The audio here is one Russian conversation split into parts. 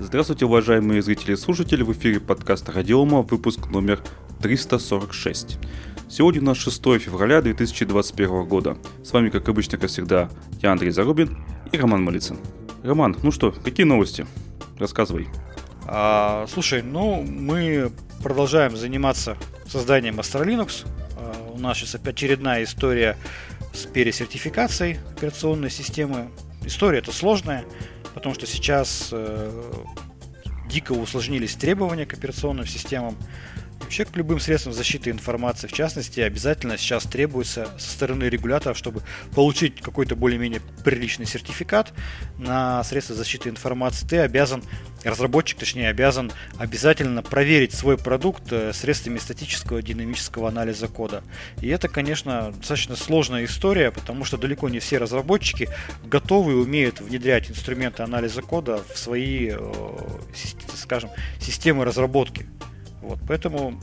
Здравствуйте, уважаемые зрители и слушатели, в эфире подкаста Радиома, выпуск номер 346. Сегодня у нас 6 февраля 2021 года. С вами, как обычно, как всегда, я Андрей Зарубин и Роман Малицын. Роман, ну что, какие новости? Рассказывай. А, слушай, ну мы продолжаем заниматься созданием Astra Linux. А, у нас сейчас опять очередная история с пересертификацией операционной системы. История это сложная, потому что сейчас э, дико усложнились требования к операционным системам. Вообще к любым средствам защиты информации, в частности, обязательно сейчас требуется со стороны регуляторов, чтобы получить какой-то более-менее приличный сертификат на средства защиты информации, ты обязан, разработчик точнее, обязан обязательно проверить свой продукт э, средствами статического динамического анализа кода. И это, конечно, достаточно сложная история, потому что далеко не все разработчики готовы и умеют внедрять инструменты анализа кода в свои, э, скажем, системы разработки. Вот, поэтому,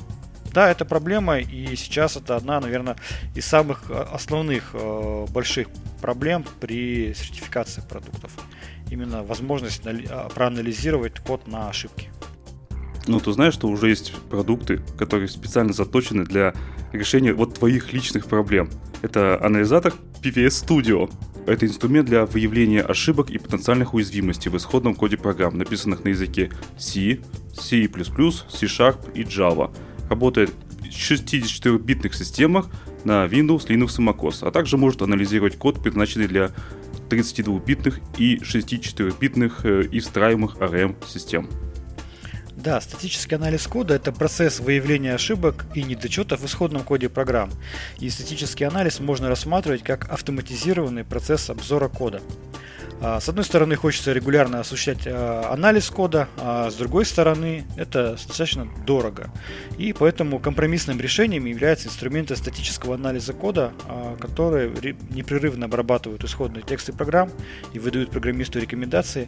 да, это проблема, и сейчас это одна, наверное, из самых э, основных э, больших проблем при сертификации продуктов. Именно возможность а, проанализировать код на ошибки. Ну, ты знаешь, что уже есть продукты, которые специально заточены для решения вот твоих личных проблем. Это анализатор PVS Studio. Это инструмент для выявления ошибок и потенциальных уязвимостей в исходном коде программ, написанных на языке C, C++, C-Sharp и Java. Работает в 64-битных системах на Windows, Linux и macOS, а также может анализировать код, предназначенный для 32-битных и 64-битных э, и встраиваемых ARM-систем. Да, статический анализ кода – это процесс выявления ошибок и недочетов в исходном коде программ. И статический анализ можно рассматривать как автоматизированный процесс обзора кода. А, с одной стороны, хочется регулярно осуществлять а, анализ кода, а с другой стороны, это достаточно дорого. И поэтому компромиссным решением является инструменты статического анализа кода, а, которые непрерывно обрабатывают исходные тексты программ и выдают программисту рекомендации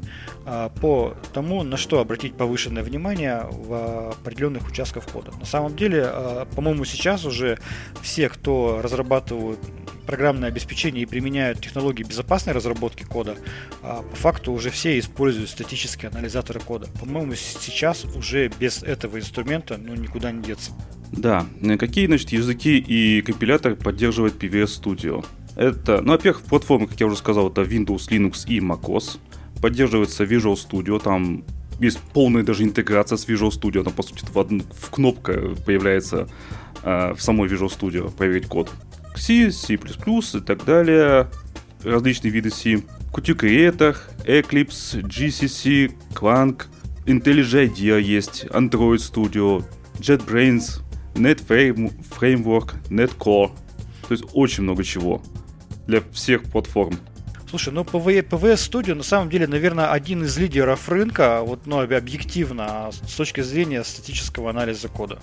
по тому, на что обратить повышенное внимание в определенных участках кода. На самом деле, по-моему, сейчас уже все, кто разрабатывают программное обеспечение и применяют технологии безопасной разработки кода, по факту уже все используют статические анализаторы кода. По-моему, сейчас уже без этого инструмента ну, никуда не деться. Да, какие, значит, языки и компилятор поддерживает PVS Studio? Это, ну, во-первых, платформы, как я уже сказал, это Windows, Linux и macOS. Поддерживается Visual Studio, там есть полная даже интеграция с Visual Studio, там, по сути, в, одну, в кнопка появляется э, в самой Visual Studio проверить код. C, C++ и так далее, различные виды C, Qt Eclipse, GCC, Clang, IntelliJ IDEA есть, Android Studio, JetBrains, NetFramework, NetCore. То есть очень много чего для всех платформ. Слушай, ну PVS Studio на самом деле, наверное, один из лидеров рынка, вот, ну, объективно, с точки зрения статического анализа кода.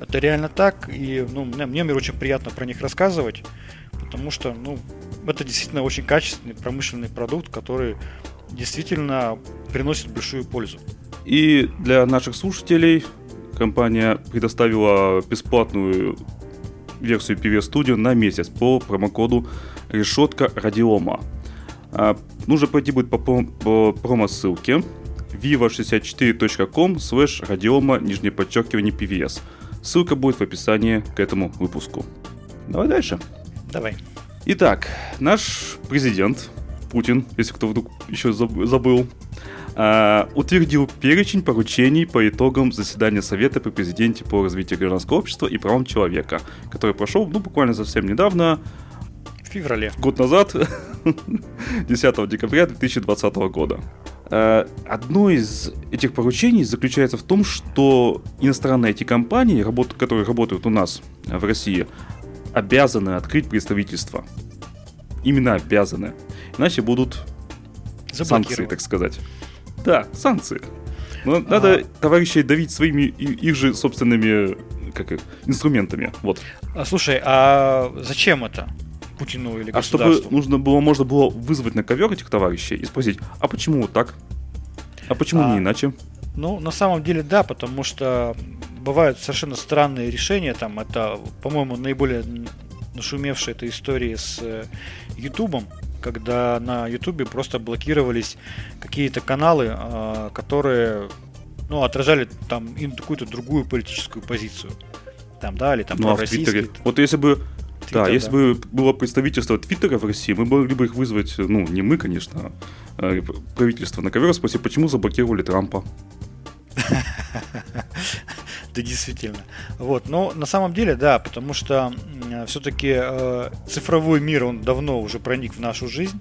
Это реально так, и ну, мне, мне очень приятно про них рассказывать, потому что ну, это действительно очень качественный промышленный продукт, который действительно приносит большую пользу. И для наших слушателей компания предоставила бесплатную версию PV Studio на месяц по промокоду решетка радиома. А, нужно пройти будет по, по промо-ссылке viva64.com slash радиома нижнее подчеркивание PVS. Ссылка будет в описании к этому выпуску. Давай дальше. Давай. Итак, наш президент Путин, если кто вдруг еще забыл, Uh, утвердил перечень поручений по итогам заседания Совета при президенте по развитию гражданского общества и правам человека, который прошел, ну, буквально совсем недавно. В феврале. Год назад, 10 декабря 2020 года. Э, одно из этих поручений заключается в том, что иностранные эти компании, которые работают у нас в России, обязаны открыть представительство. Именно обязаны. Иначе будут санкции, так сказать. Да, санкции. Но а... надо товарищей давить своими их же собственными как их, инструментами. Вот. А, слушай, а зачем это? Путину или А чтобы нужно было, можно было вызвать на ковер этих товарищей и спросить, а почему вот так? А почему а, не иначе? Ну, на самом деле, да, потому что бывают совершенно странные решения. Там это, по-моему, наиболее нашумевшая эта история с Ютубом, когда на Ютубе просто блокировались какие-то каналы, а, которые ну, отражали там какую-то другую политическую позицию. Там, да, или там ну, а в Твиттере. Вот если бы Твиттер, да, если да. бы было представительство Твиттера в России, мы могли бы их вызвать, ну, не мы, конечно, а правительство на ковер спросить, почему заблокировали Трампа. Да, действительно. Вот, но на самом деле, да, потому что все-таки э, цифровой мир, он давно уже проник в нашу жизнь.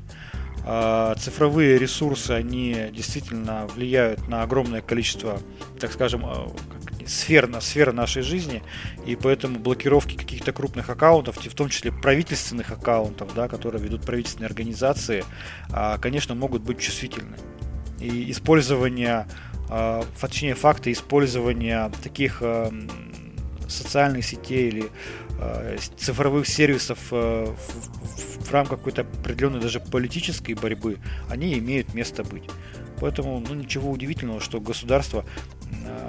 Э, цифровые ресурсы, они действительно влияют на огромное количество, так скажем, э, сфер, на сфер нашей жизни, и поэтому блокировки каких-то крупных аккаунтов, в том числе правительственных аккаунтов, да, которые ведут правительственные организации, э, конечно, могут быть чувствительны. И использование а, точнее факты использования таких а, социальных сетей или а, цифровых сервисов в рамках какой-то определенной даже политической борьбы, они имеют место быть. Поэтому ну, ничего удивительного, что государство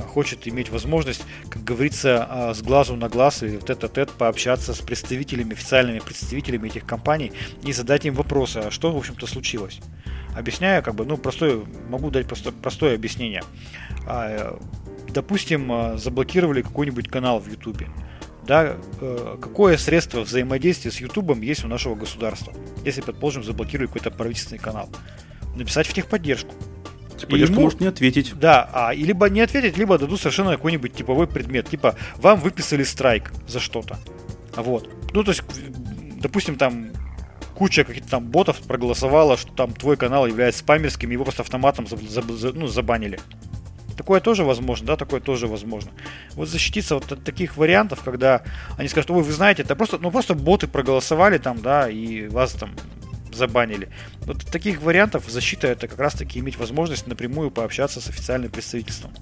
хочет иметь возможность, как говорится, с глазу на глаз и тет-а-тет пообщаться с представителями, официальными представителями этих компаний и задать им вопросы, а что, в общем-то, случилось. Объясняю, как бы, ну, простое, могу дать просто простое объяснение. А, допустим, а, заблокировали какой-нибудь канал в Ютубе. Да, э, какое средство взаимодействия с Ютубом есть у нашего государства, если, предположим, заблокировали какой-то правительственный канал? Написать в техподдержку. Техподдержка ему, может не ответить. Да, а, и либо не ответить, либо дадут совершенно какой-нибудь типовой предмет. Типа, вам выписали страйк за что-то. Вот. Ну, то есть, допустим, там куча каких-то там ботов проголосовала, что там твой канал является спамерским, его просто автоматом за, за, за, ну, забанили. Такое тоже возможно, да, такое тоже возможно. Вот защититься вот от таких вариантов, когда они скажут, ой, вы знаете, это просто, ну просто боты проголосовали там, да, и вас там забанили. Вот таких вариантов защита это как раз таки иметь возможность напрямую пообщаться с официальным представительством.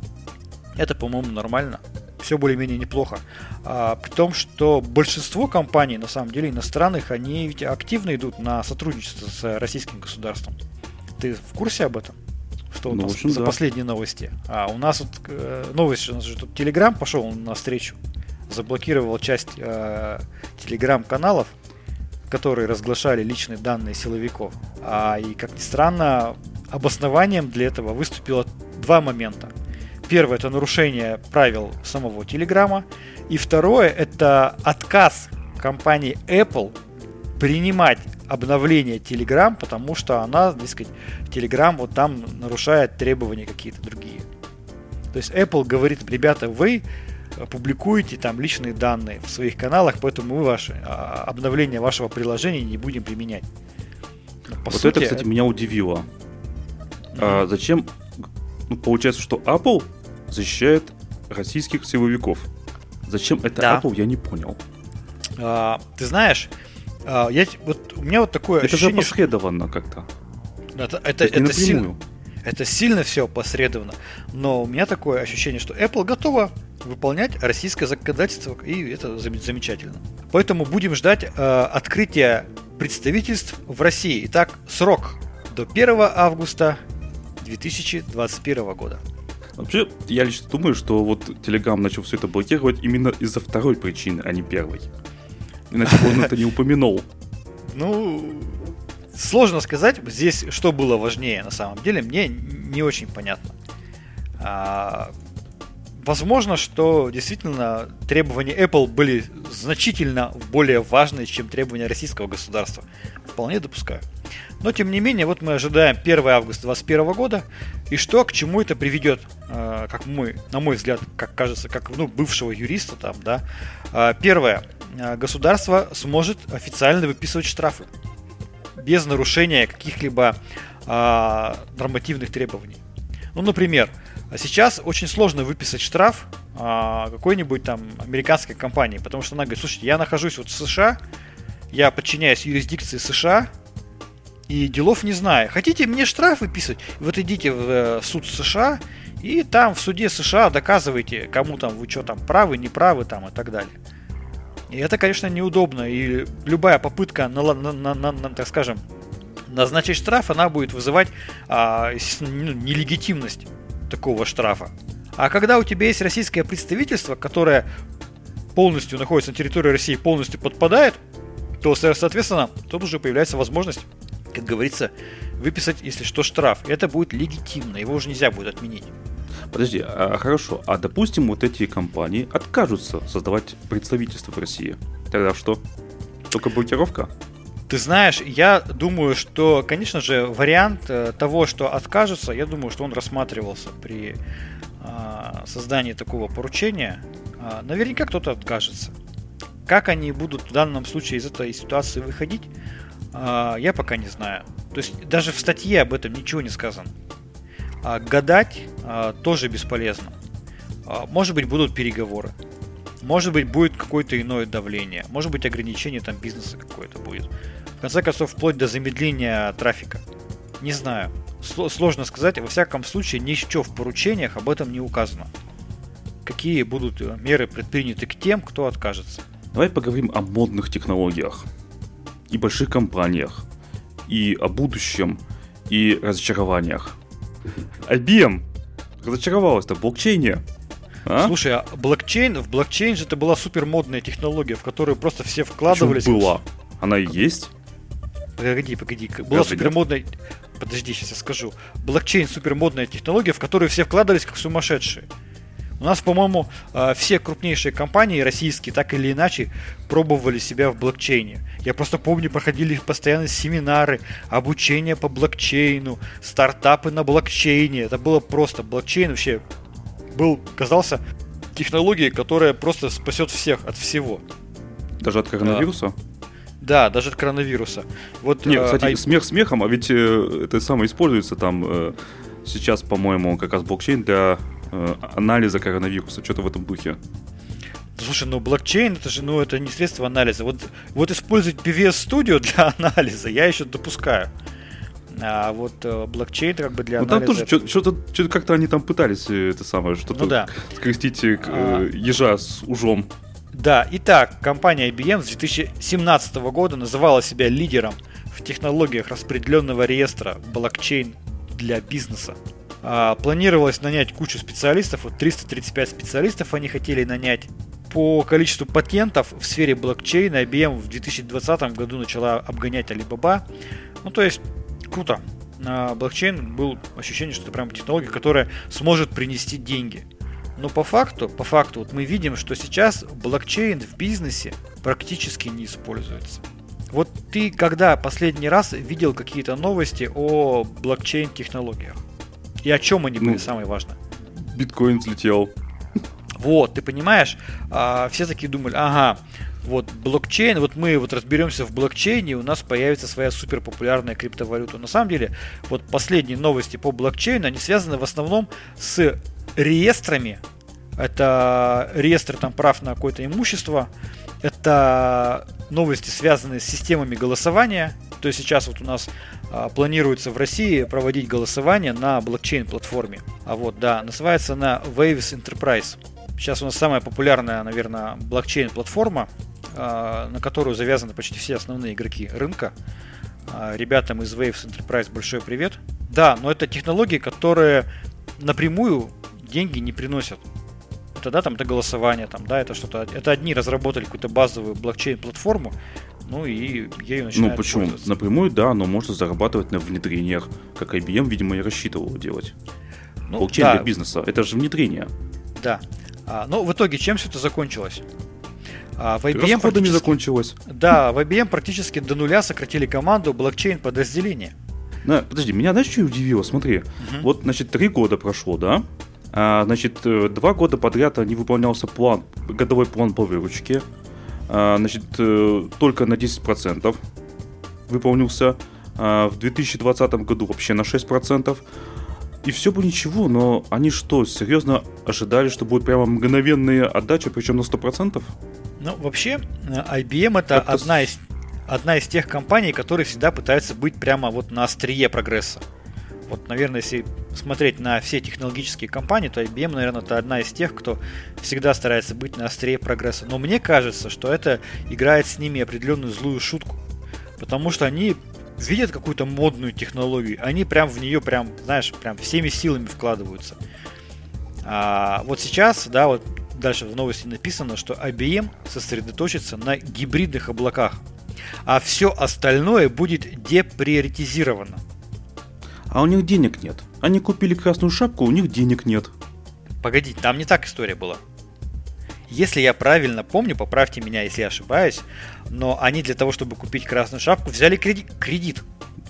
Это, по-моему, нормально все более-менее неплохо. А, при том, что большинство компаний, на самом деле, иностранных, они ведь активно идут на сотрудничество с российским государством. Ты в курсе об этом? Что у ну, нас общем, за да. последние новости? А у нас вот э, новость, у нас же тут Телеграм пошел на встречу, заблокировал часть э, Телеграм-каналов, которые разглашали личные данные силовиков. А, и, как ни странно, обоснованием для этого выступило два момента. Первое это нарушение правил самого Телеграма. И второе это отказ компании Apple принимать обновление Telegram, потому что она, так сказать, Telegram вот там нарушает требования какие-то другие. То есть Apple говорит, ребята, вы публикуете там личные данные в своих каналах, поэтому мы ваше а, обновление вашего приложения не будем применять. По вот сути, это, кстати, меня удивило. Mm-hmm. А, зачем? Ну, получается, что Apple защищает российских силовиков. Зачем это да. Apple, я не понял. А, ты знаешь, а, я, вот, у меня вот такое это ощущение... Это же опосредованно что... как-то. Это, это, это, это сильно, это сильно все опосредованно. Но у меня такое ощущение, что Apple готова выполнять российское законодательство, и это замечательно. Поэтому будем ждать э, открытия представительств в России. Итак, срок до 1 августа 2021 года. Вообще, я лично думаю, что вот Telegram начал все это блокировать именно из-за второй причины, а не первой. Иначе он это не упомянул. Ну, сложно сказать, здесь что было важнее на самом деле, мне не очень понятно. А, возможно, что действительно требования Apple были значительно более важные, чем требования российского государства. Вполне допускаю. Но, тем не менее, вот мы ожидаем 1 августа 2021 года, и что, к чему это приведет, а, как мы, на мой взгляд, как кажется, как ну, бывшего юриста там, да. А, первое. А, государство сможет официально выписывать штрафы без нарушения каких-либо нормативных требований. Ну, например, сейчас очень сложно выписать штраф какой-нибудь там американской компании, потому что она говорит, слушайте, я нахожусь вот в США, я подчиняюсь юрисдикции США, и делов не знаю. Хотите мне штраф выписывать? Вот идите в э, суд США, и там в суде США доказывайте, кому там вы что там правы, неправы там и так далее. И это, конечно, неудобно. И любая попытка, на, на, на, на, на, так скажем, назначить штраф, она будет вызывать, а, естественно, ну, нелегитимность такого штрафа. А когда у тебя есть российское представительство, которое полностью находится на территории России, полностью подпадает, то, соответственно, тут уже появляется возможность как говорится, выписать, если что, штраф. Это будет легитимно, его уже нельзя будет отменить. Подожди, а, хорошо, а допустим, вот эти компании откажутся создавать представительство в России. Тогда что? Только блокировка? Ты знаешь, я думаю, что, конечно же, вариант э, того, что откажутся, я думаю, что он рассматривался при э, создании такого поручения. Э, наверняка кто-то откажется. Как они будут в данном случае из этой ситуации выходить, я пока не знаю. То есть даже в статье об этом ничего не сказано. А гадать а, тоже бесполезно. А, может быть, будут переговоры. Может быть, будет какое-то иное давление. Может быть, ограничение там бизнеса какое-то будет. В конце концов, вплоть до замедления трафика. Не знаю. Сложно сказать. Во всяком случае, ничего в поручениях об этом не указано. Какие будут э, меры предприняты к тем, кто откажется. Давай поговорим о модных технологиях и больших компаниях, и о будущем, и разочарованиях. IBM разочаровалась-то в блокчейне. А? Слушай, а блокчейн, в блокчейн же это была супер модная технология, в которую просто все вкладывались. Причем была. Она и есть. Погоди, погоди. Была супер модная. Подожди, сейчас я скажу. Блокчейн супер модная технология, в которую все вкладывались как сумасшедшие. У нас, по-моему, а, все крупнейшие компании российские так или иначе пробовали себя в блокчейне. Я просто помню, проходили постоянно семинары, обучение по блокчейну, стартапы на блокчейне. Это было просто блокчейн вообще был, казался технологией, которая просто спасет всех от всего. Даже от коронавируса? Да, даже от коронавируса. Вот, Нет, кстати, а... смех смехом, а ведь э, это самое используется там э, сейчас, по-моему, как раз блокчейн для Э, анализа коронавируса, что-то в этом духе. Слушай, ну блокчейн это же, ну это не средство анализа. Вот, вот использовать PVS Studio для анализа я еще допускаю. А вот э, блокчейн как бы для ну, анализа... там тоже что-то, что-то как-то они там пытались э, это самое, что-то ну, да. скрестить э, а... ежа с ужом. Да, итак, компания IBM с 2017 года называла себя лидером в технологиях распределенного реестра блокчейн для бизнеса. А, планировалось нанять кучу специалистов, вот 335 специалистов они хотели нанять. По количеству патентов в сфере блокчейна IBM в 2020 году начала обгонять Alibaba. Ну, то есть, круто. На блокчейн был ощущение, что это прям технология, которая сможет принести деньги. Но по факту, по факту, вот мы видим, что сейчас блокчейн в бизнесе практически не используется. Вот ты когда последний раз видел какие-то новости о блокчейн-технологиях? И о чем они были, ну, самое важное? Биткоин взлетел. Вот, ты понимаешь, а, все такие думали, ага, вот блокчейн, вот мы вот разберемся в блокчейне, у нас появится своя супер популярная криптовалюта. На самом деле, вот последние новости по блокчейну, они связаны в основном с реестрами. Это реестры там прав на какое-то имущество, это новости, связанные с системами голосования. То есть сейчас вот у нас а, планируется в России проводить голосование на блокчейн-платформе. А вот, да, называется она Waves Enterprise. Сейчас у нас самая популярная, наверное, блокчейн-платформа, а, на которую завязаны почти все основные игроки рынка. А, ребятам из Waves Enterprise большой привет. Да, но это технологии, которые напрямую деньги не приносят. Это, да, там это голосование, там, да, это что-то. Это одни разработали какую-то базовую блокчейн-платформу, ну и ею начинают Ну почему? Напрямую, да, но можно зарабатывать на внедрениях, как IBM, видимо, и рассчитывал делать. Ну, Блокчейн да. для бизнеса, это же внедрение. Да. А, но в итоге чем все это закончилось? А, в IBM Расходами закончилось. Да, в IBM практически до нуля сократили команду блокчейн подразделения. На, подожди, меня знаешь, что удивило? Смотри, угу. вот, значит, три года прошло, да? А, значит, э, два года подряд не выполнялся план, годовой план по выручке. А, значит, э, только на 10% выполнился. А, в 2020 году вообще на 6%. И все бы ничего, но они что, серьезно ожидали, что будет прямо мгновенная отдача, причем на 100%? Ну, вообще, э, IBM это Как-то... одна из, одна из тех компаний, которые всегда пытаются быть прямо вот на острие прогресса. Вот, наверное, если смотреть на все технологические компании, то IBM, наверное, это одна из тех, кто всегда старается быть на острие прогресса. Но мне кажется, что это играет с ними определенную злую шутку. Потому что они видят какую-то модную технологию, они прям в нее прям, знаешь, прям всеми силами вкладываются. А вот сейчас, да, вот дальше в новости написано, что IBM сосредоточится на гибридных облаках. А все остальное будет деприоритизировано. А у них денег нет. Они купили красную шапку, у них денег нет. Погоди, там не так история была. Если я правильно помню, поправьте меня, если я ошибаюсь, но они для того, чтобы купить красную шапку, взяли креди- кредит.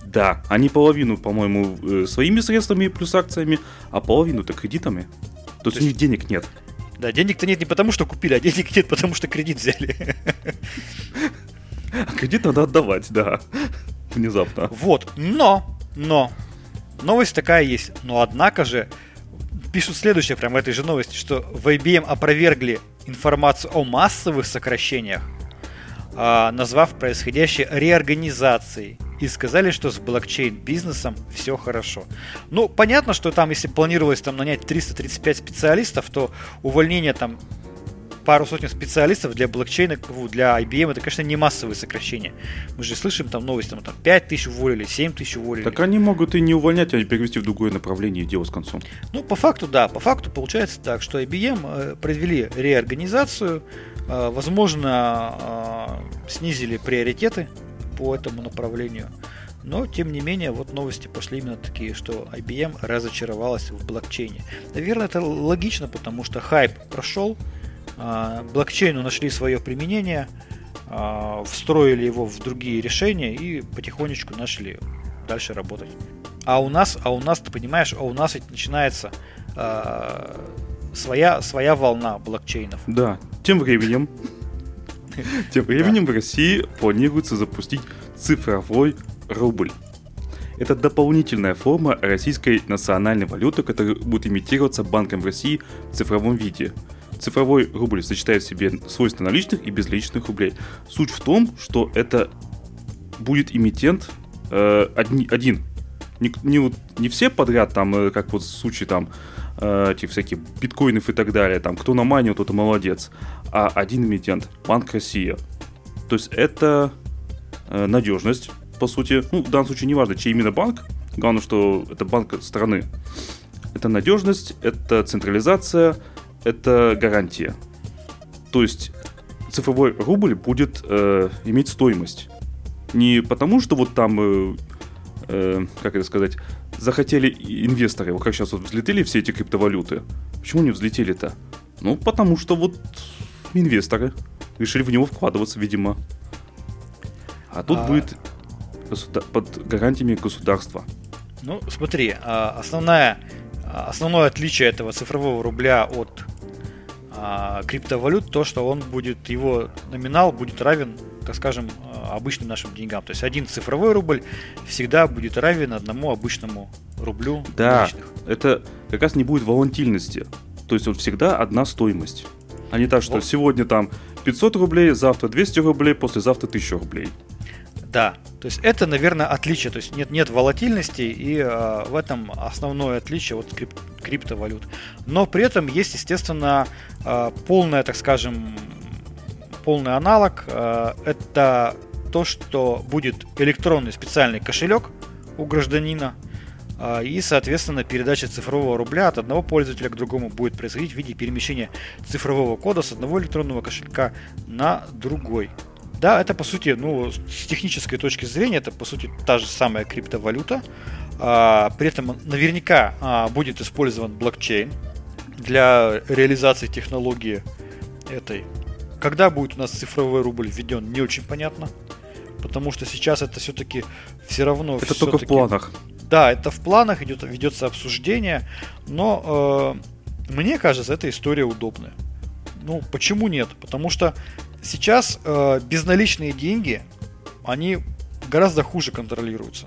Да, они половину, по-моему, э, своими средствами плюс акциями, а половину-то кредитами. То есть То у них денег нет. Да, денег-то нет не потому, что купили, а денег нет потому, что кредит взяли. А кредит надо отдавать, да. Внезапно. Вот, но, но, новость такая есть. Но однако же, пишут следующее прямо в этой же новости, что в IBM опровергли информацию о массовых сокращениях, а, назвав происходящее реорганизацией. И сказали, что с блокчейн-бизнесом все хорошо. Ну, понятно, что там, если планировалось там нанять 335 специалистов, то увольнение там пару сотен специалистов для блокчейна, для IBM, это, конечно, не массовые сокращения. Мы же слышим там новости, там, там 5 тысяч уволили, 7 тысяч уволили. Так они могут и не увольнять, а перевести в другое направление и дело с концом. Ну, по факту, да, по факту получается так, что IBM э, произвели реорганизацию, э, возможно, э, снизили приоритеты по этому направлению. Но, тем не менее, вот новости пошли именно такие, что IBM разочаровалась в блокчейне. Наверное, это логично, потому что хайп прошел, блокчейну нашли свое применение, а, встроили его в другие решения и потихонечку начали дальше работать. А у нас, а у нас, ты понимаешь, а у нас ведь начинается а, своя, своя волна блокчейнов. Да, тем временем, тем временем в России планируется запустить цифровой рубль. Это дополнительная форма российской национальной валюты, которая будет имитироваться банком в России в цифровом виде. Цифровой рубль сочетает в себе свойства наличных и безличных рублей. Суть в том, что это будет имитент э, одни- один. Не, не, вот- не все подряд, там, э, как вот в случае там э, этих всяких биткоинов и так далее, там, кто наманил, тот и молодец. А один эмитент, Банк Россия. То есть это э, надежность, по сути. Ну, в данном случае не важно, чей именно банк. Главное, что это банк страны. Это надежность, это централизация, это гарантия. То есть цифровой рубль будет э, иметь стоимость. Не потому, что вот там, э, э, как это сказать, захотели инвесторы, вот как сейчас вот взлетели все эти криптовалюты. Почему не взлетели-то? Ну, потому что вот инвесторы решили в него вкладываться, видимо. А тут А- будет государ- под гарантиями государства. Ну, смотри, а, основная, основное отличие этого цифрового рубля от а, криптовалют то, что он будет, его номинал будет равен, так скажем, а, обычным нашим деньгам. То есть один цифровой рубль всегда будет равен одному обычному рублю Да, наличных. это как раз не будет волатильности. То есть вот всегда одна стоимость. А не так, что Вот. сегодня там 500 рублей, завтра 200 рублей, послезавтра 1000 рублей. Да, то есть это, наверное, отличие. То есть нет, нет волатильности, и а, в этом основное отличие от крип- криптовалют. Но при этом есть, естественно, а, полное, так скажем, полный аналог. А, это то, что будет электронный специальный кошелек у гражданина, а, и, соответственно, передача цифрового рубля от одного пользователя к другому будет происходить в виде перемещения цифрового кода с одного электронного кошелька на другой. Да, это по сути, ну, с технической точки зрения, это по сути та же самая криптовалюта. А, при этом наверняка а, будет использован блокчейн для реализации технологии этой. Когда будет у нас цифровой рубль введен, не очень понятно. Потому что сейчас это все-таки все равно... Это только в планах. да, это в планах, идет, ведется обсуждение, но э, мне кажется, эта история удобная. Ну, почему нет? Потому что сейчас э, безналичные деньги, они гораздо хуже контролируются.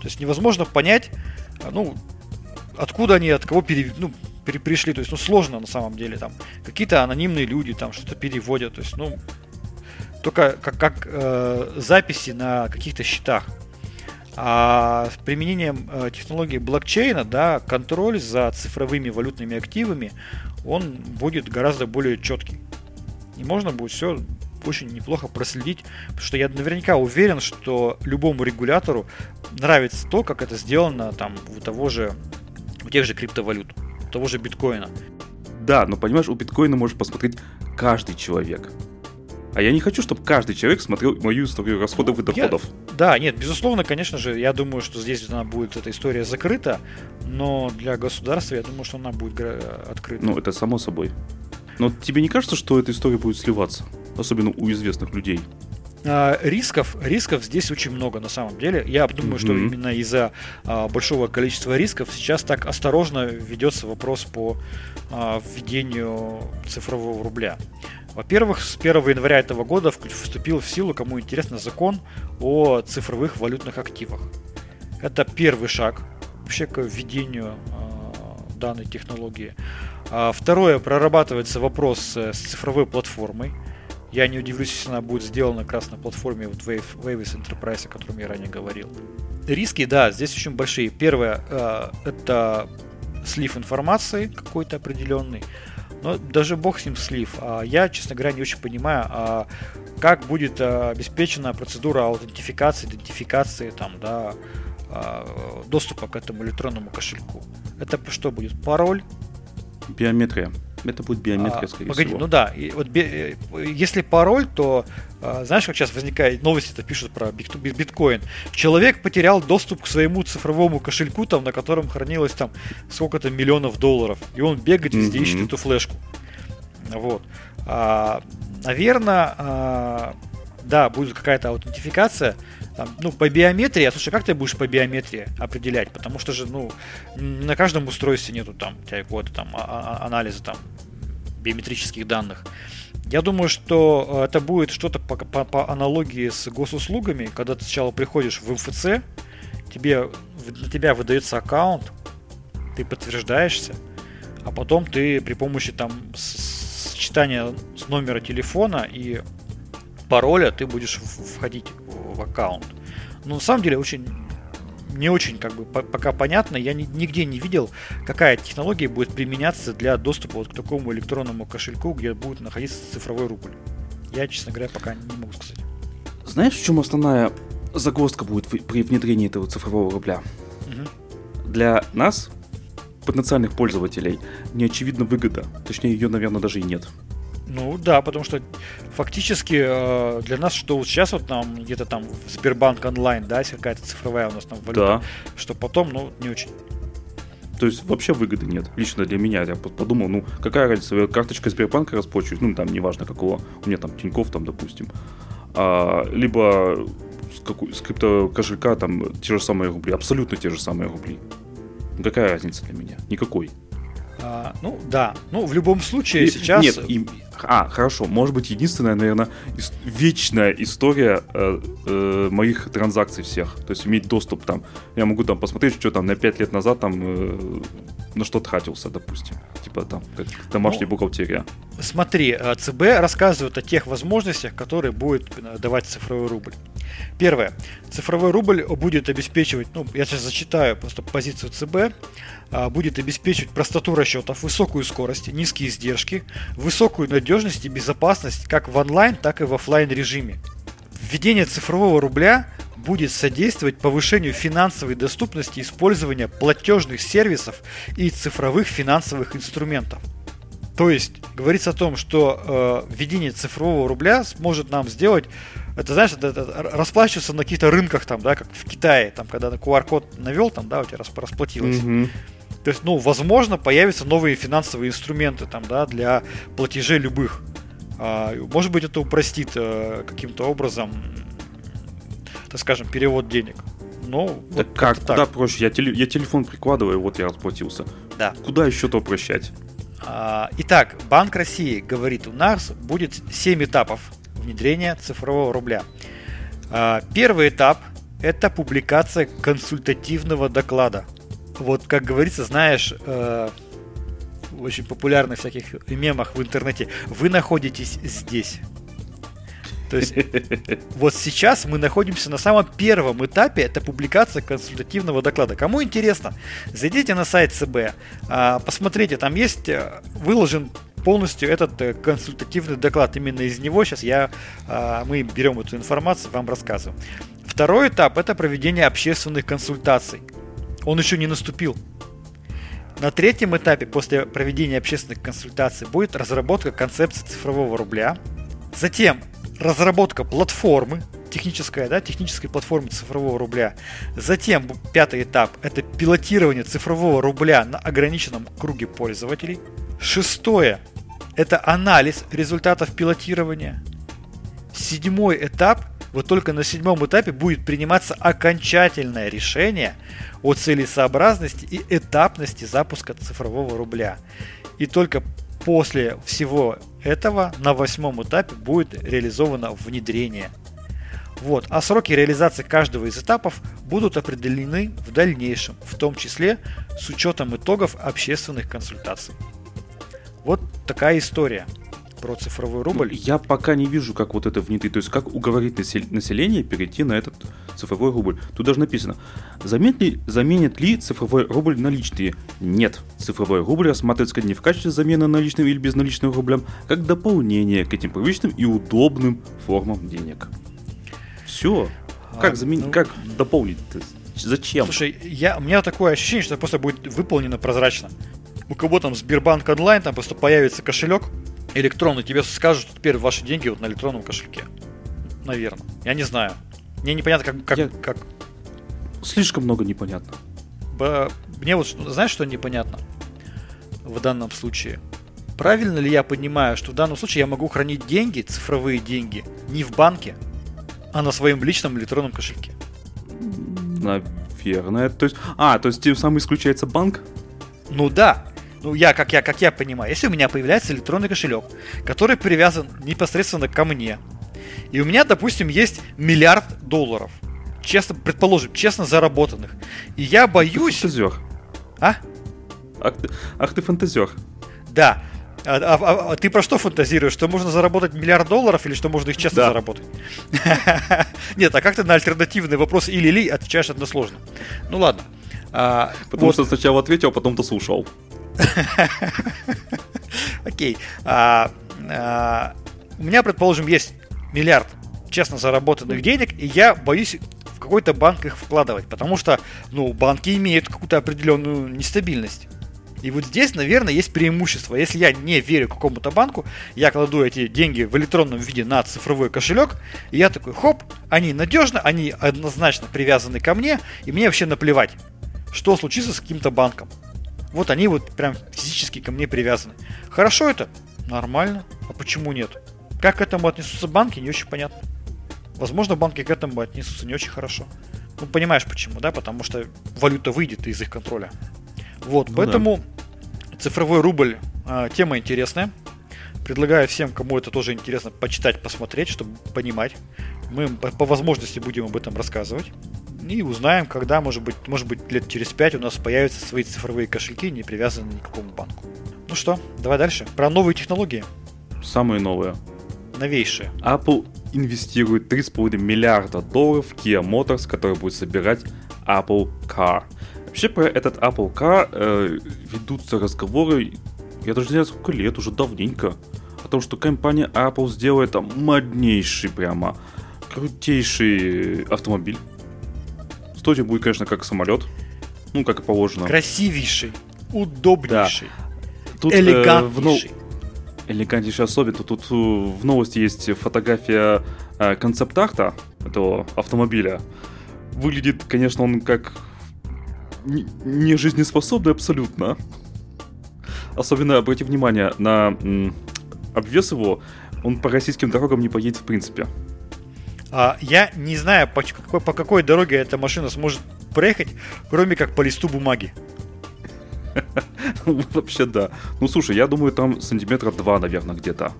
То есть невозможно понять, э, ну, откуда они, от кого пере, ну, пере- пришли. То есть, ну, сложно на самом деле. Там какие-то анонимные люди там что-то переводят. То есть, ну, только как, как э, записи на каких-то счетах. А с применением э, технологии блокчейна, да, контроль за цифровыми валютными активами, он будет гораздо более четкий. И можно будет все очень неплохо проследить, потому что я наверняка уверен, что любому регулятору нравится то, как это сделано там у того же, у тех же криптовалют, у того же биткоина. Да, но понимаешь, у биткоина может посмотреть каждый человек. А я не хочу, чтобы каждый человек смотрел мою историю расходов и доходов. Я, да, нет, безусловно, конечно же, я думаю, что здесь она будет, эта история закрыта, но для государства я думаю, что она будет открыта. Ну, это само собой. Но тебе не кажется, что эта история будет сливаться? Особенно у известных людей. А, рисков, рисков здесь очень много на самом деле. Я думаю, mm-hmm. что именно из-за а, большого количества рисков сейчас так осторожно ведется вопрос по а, введению цифрового рубля. Во-первых, с 1 января этого года вступил в силу, кому интересно, закон о цифровых валютных активах. Это первый шаг вообще к введению данной технологии. А второе, прорабатывается вопрос с цифровой платформой. Я не удивлюсь, если она будет сделана как раз на платформе вот Wave, Waves Enterprise, о котором я ранее говорил. Риски, да, здесь очень большие. Первое, э, это слив информации какой-то определенный. Но даже бог с ним слив. А я, честно говоря, не очень понимаю, а как будет а, обеспечена процедура аутентификации, идентификации там, да, доступа к этому электронному кошельку. Это что будет? Пароль? Биометрия. Это будет биометрия, а, скорее погоди, всего. ну да, и вот би, э, если пароль, то а, знаешь, как сейчас возникает новости, это пишут про биткоин. Человек потерял доступ к своему цифровому кошельку, там, на котором хранилось там сколько-то миллионов долларов, и он бегает везде mm-hmm. ищет эту флешку. Вот. А, наверное, а, да, будет какая-то аутентификация. Там, ну, по биометрии, а слушай, как ты будешь по биометрии определять? Потому что же, ну, на каждом устройстве нету там какого-то там а, а, анализа там биометрических данных. Я думаю, что э, это будет что-то по, по, по аналогии с госуслугами, когда ты сначала приходишь в МФЦ, тебе, на тебя выдается аккаунт, ты подтверждаешься, а потом ты при помощи там сочетания с номера телефона и пароля ты будешь входить в аккаунт. Но на самом деле очень не очень как бы пока понятно. Я нигде не видел, какая технология будет применяться для доступа вот к такому электронному кошельку, где будет находиться цифровой рубль. Я, честно говоря, пока не могу сказать. Знаешь, в чем основная загвоздка будет при внедрении этого цифрового рубля? Угу. Для нас, потенциальных пользователей, не очевидна выгода. Точнее, ее, наверное, даже и нет. Ну да, потому что фактически э, для нас, что вот сейчас вот нам где-то там Сбербанк онлайн, да, какая-то цифровая у нас там валюта, да. что потом, ну, не очень. То есть вообще выгоды нет. Лично для меня я подумал, ну какая разница, я карточкой Сбербанка расплачиваюсь, ну там неважно какого, у меня там Тиньков там, допустим, а, либо с, какой, с крипто кошелька там те же самые рубли, абсолютно те же самые рубли. Какая разница для меня? Никакой. А, ну да, ну в любом случае и, сейчас. Нет, и, а хорошо, может быть единственная, наверное, ис- вечная история э, э, моих транзакций всех, то есть иметь доступ там, я могу там посмотреть, что там на 5 лет назад там э, на что тратился, допустим, типа там как домашняя ну, бухгалтерия. Смотри, э, ЦБ рассказывает о тех возможностях, которые будет э, давать цифровой рубль. Первое. Цифровой рубль будет обеспечивать, ну, я сейчас зачитаю просто позицию ЦБ, а, будет обеспечивать простоту расчетов, высокую скорость, низкие издержки, высокую надежность и безопасность как в онлайн, так и в офлайн режиме. Введение цифрового рубля будет содействовать повышению финансовой доступности использования платежных сервисов и цифровых финансовых инструментов. То есть говорится о том, что э, введение цифрового рубля сможет нам сделать, это знаешь, это, это, расплачиваться на каких-то рынках там, да, как в Китае, там, когда на QR-код навел, там, да, у тебя расплатилось. Mm-hmm. То есть, ну, возможно, появятся новые финансовые инструменты там, да, для платежей любых. А, может быть, это упростит э, каким-то образом, так скажем, перевод денег. Но так вот как? Куда так. проще? Я, теле, я телефон прикладываю, вот я расплатился. Да. Куда еще-то упрощать? А, итак, Банк России говорит, у нас будет 7 этапов внедрения цифрового рубля. А, первый этап – это публикация консультативного доклада. Вот, как говорится, знаешь, э, очень популярных всяких мемах в интернете, вы находитесь здесь. То есть вот сейчас мы находимся на самом первом этапе, это публикация консультативного доклада. Кому интересно, зайдите на сайт ЦБ, а, посмотрите, там есть э, выложен полностью этот э, консультативный доклад. Именно из него сейчас я, а, мы берем эту информацию, вам рассказываем. Второй этап – это проведение общественных консультаций. Он еще не наступил. На третьем этапе после проведения общественных консультаций будет разработка концепции цифрового рубля. Затем разработка платформы, техническая, да, технической платформы цифрового рубля. Затем пятый этап – это пилотирование цифрового рубля на ограниченном круге пользователей. Шестое – это анализ результатов пилотирования. Седьмой этап – вот только на седьмом этапе будет приниматься окончательное решение о целесообразности и этапности запуска цифрового рубля. И только после всего этого на восьмом этапе будет реализовано внедрение. Вот. А сроки реализации каждого из этапов будут определены в дальнейшем, в том числе с учетом итогов общественных консультаций. Вот такая история про цифровой рубль. Ну, я пока не вижу, как вот это внедрить. То есть, как уговорить население перейти на этот цифровой рубль. Тут даже написано, заменит ли, заменит ли цифровой рубль наличные? Нет. Цифровой рубль рассматривается не в качестве замены наличным или безналичным рублям, как дополнение к этим привычным и удобным формам денег. Все. Как, заменить, ну... как дополнить? Зачем? Слушай, я, у меня такое ощущение, что это просто будет выполнено прозрачно. У кого там Сбербанк онлайн, там просто появится кошелек, электронный, тебе скажут, что теперь ваши деньги вот на электронном кошельке. Наверное. Я не знаю. Мне непонятно, как... как, Я... как... Слишком много непонятно. Б... Мне вот, знаешь, что непонятно в данном случае? Правильно ли я понимаю, что в данном случае я могу хранить деньги, цифровые деньги, не в банке, а на своем личном электронном кошельке? Наверное. То есть, а, то есть тем самым исключается банк? Ну да, ну, я, как я, как я понимаю, если у меня появляется электронный кошелек, который привязан непосредственно ко мне, и у меня, допустим, есть миллиард долларов, честно, предположим, честно заработанных, и я боюсь... Ты фантазер. А? Ах ты, ах ты фантазер. Да. А, а, а, а ты про что фантазируешь? Что можно заработать миллиард долларов или что можно их честно да. заработать? Нет, а как ты на альтернативный вопрос или-или отвечаешь односложно? Ну ладно. А, Потому вот. что сначала ответил, а потом то слушал. Окей. А, а, у меня, предположим, есть миллиард честно заработанных денег, и я боюсь в какой-то банк их вкладывать, потому что, ну, банки имеют какую-то определенную нестабильность. И вот здесь, наверное, есть преимущество. Если я не верю какому-то банку, я кладу эти деньги в электронном виде на цифровой кошелек, и я такой, хоп, они надежны, они однозначно привязаны ко мне, и мне вообще наплевать, что случится с каким-то банком. Вот они вот прям физически ко мне привязаны. Хорошо это? Нормально. А почему нет? Как к этому отнесутся банки, не очень понятно. Возможно, банки к этому отнесутся не очень хорошо. Ну, понимаешь почему, да? Потому что валюта выйдет из их контроля. Вот, ну, поэтому да. цифровой рубль э, тема интересная. Предлагаю всем, кому это тоже интересно, почитать, посмотреть, чтобы понимать. Мы по, по возможности будем об этом рассказывать и узнаем, когда, может быть, может быть, лет через пять у нас появятся свои цифровые кошельки, не привязанные ни к какому банку. Ну что, давай дальше. Про новые технологии. Самые новые. Новейшие. Apple инвестирует 3,5 миллиарда долларов в Kia Motors, который будет собирать Apple Car. Вообще про этот Apple Car э, ведутся разговоры, я даже не знаю сколько лет, уже давненько, о том, что компания Apple сделает там моднейший прямо, крутейший автомобиль Стоить будет, конечно, как самолет. Ну, как и положено. Красивейший, удобнейший, да. Тут, элегантнейший. Э, в, элегантнейший особенно. Тут э, в новости есть фотография э, концепт-арта этого автомобиля. Выглядит, конечно, он как не жизнеспособный абсолютно. Особенно обрати внимание на обвес его, он по российским дорогам не поедет в принципе. А, я не знаю, по какой, по какой дороге эта машина сможет проехать, кроме как по листу бумаги. Вообще да. Ну слушай, я думаю, там сантиметра два, наверное, где-то.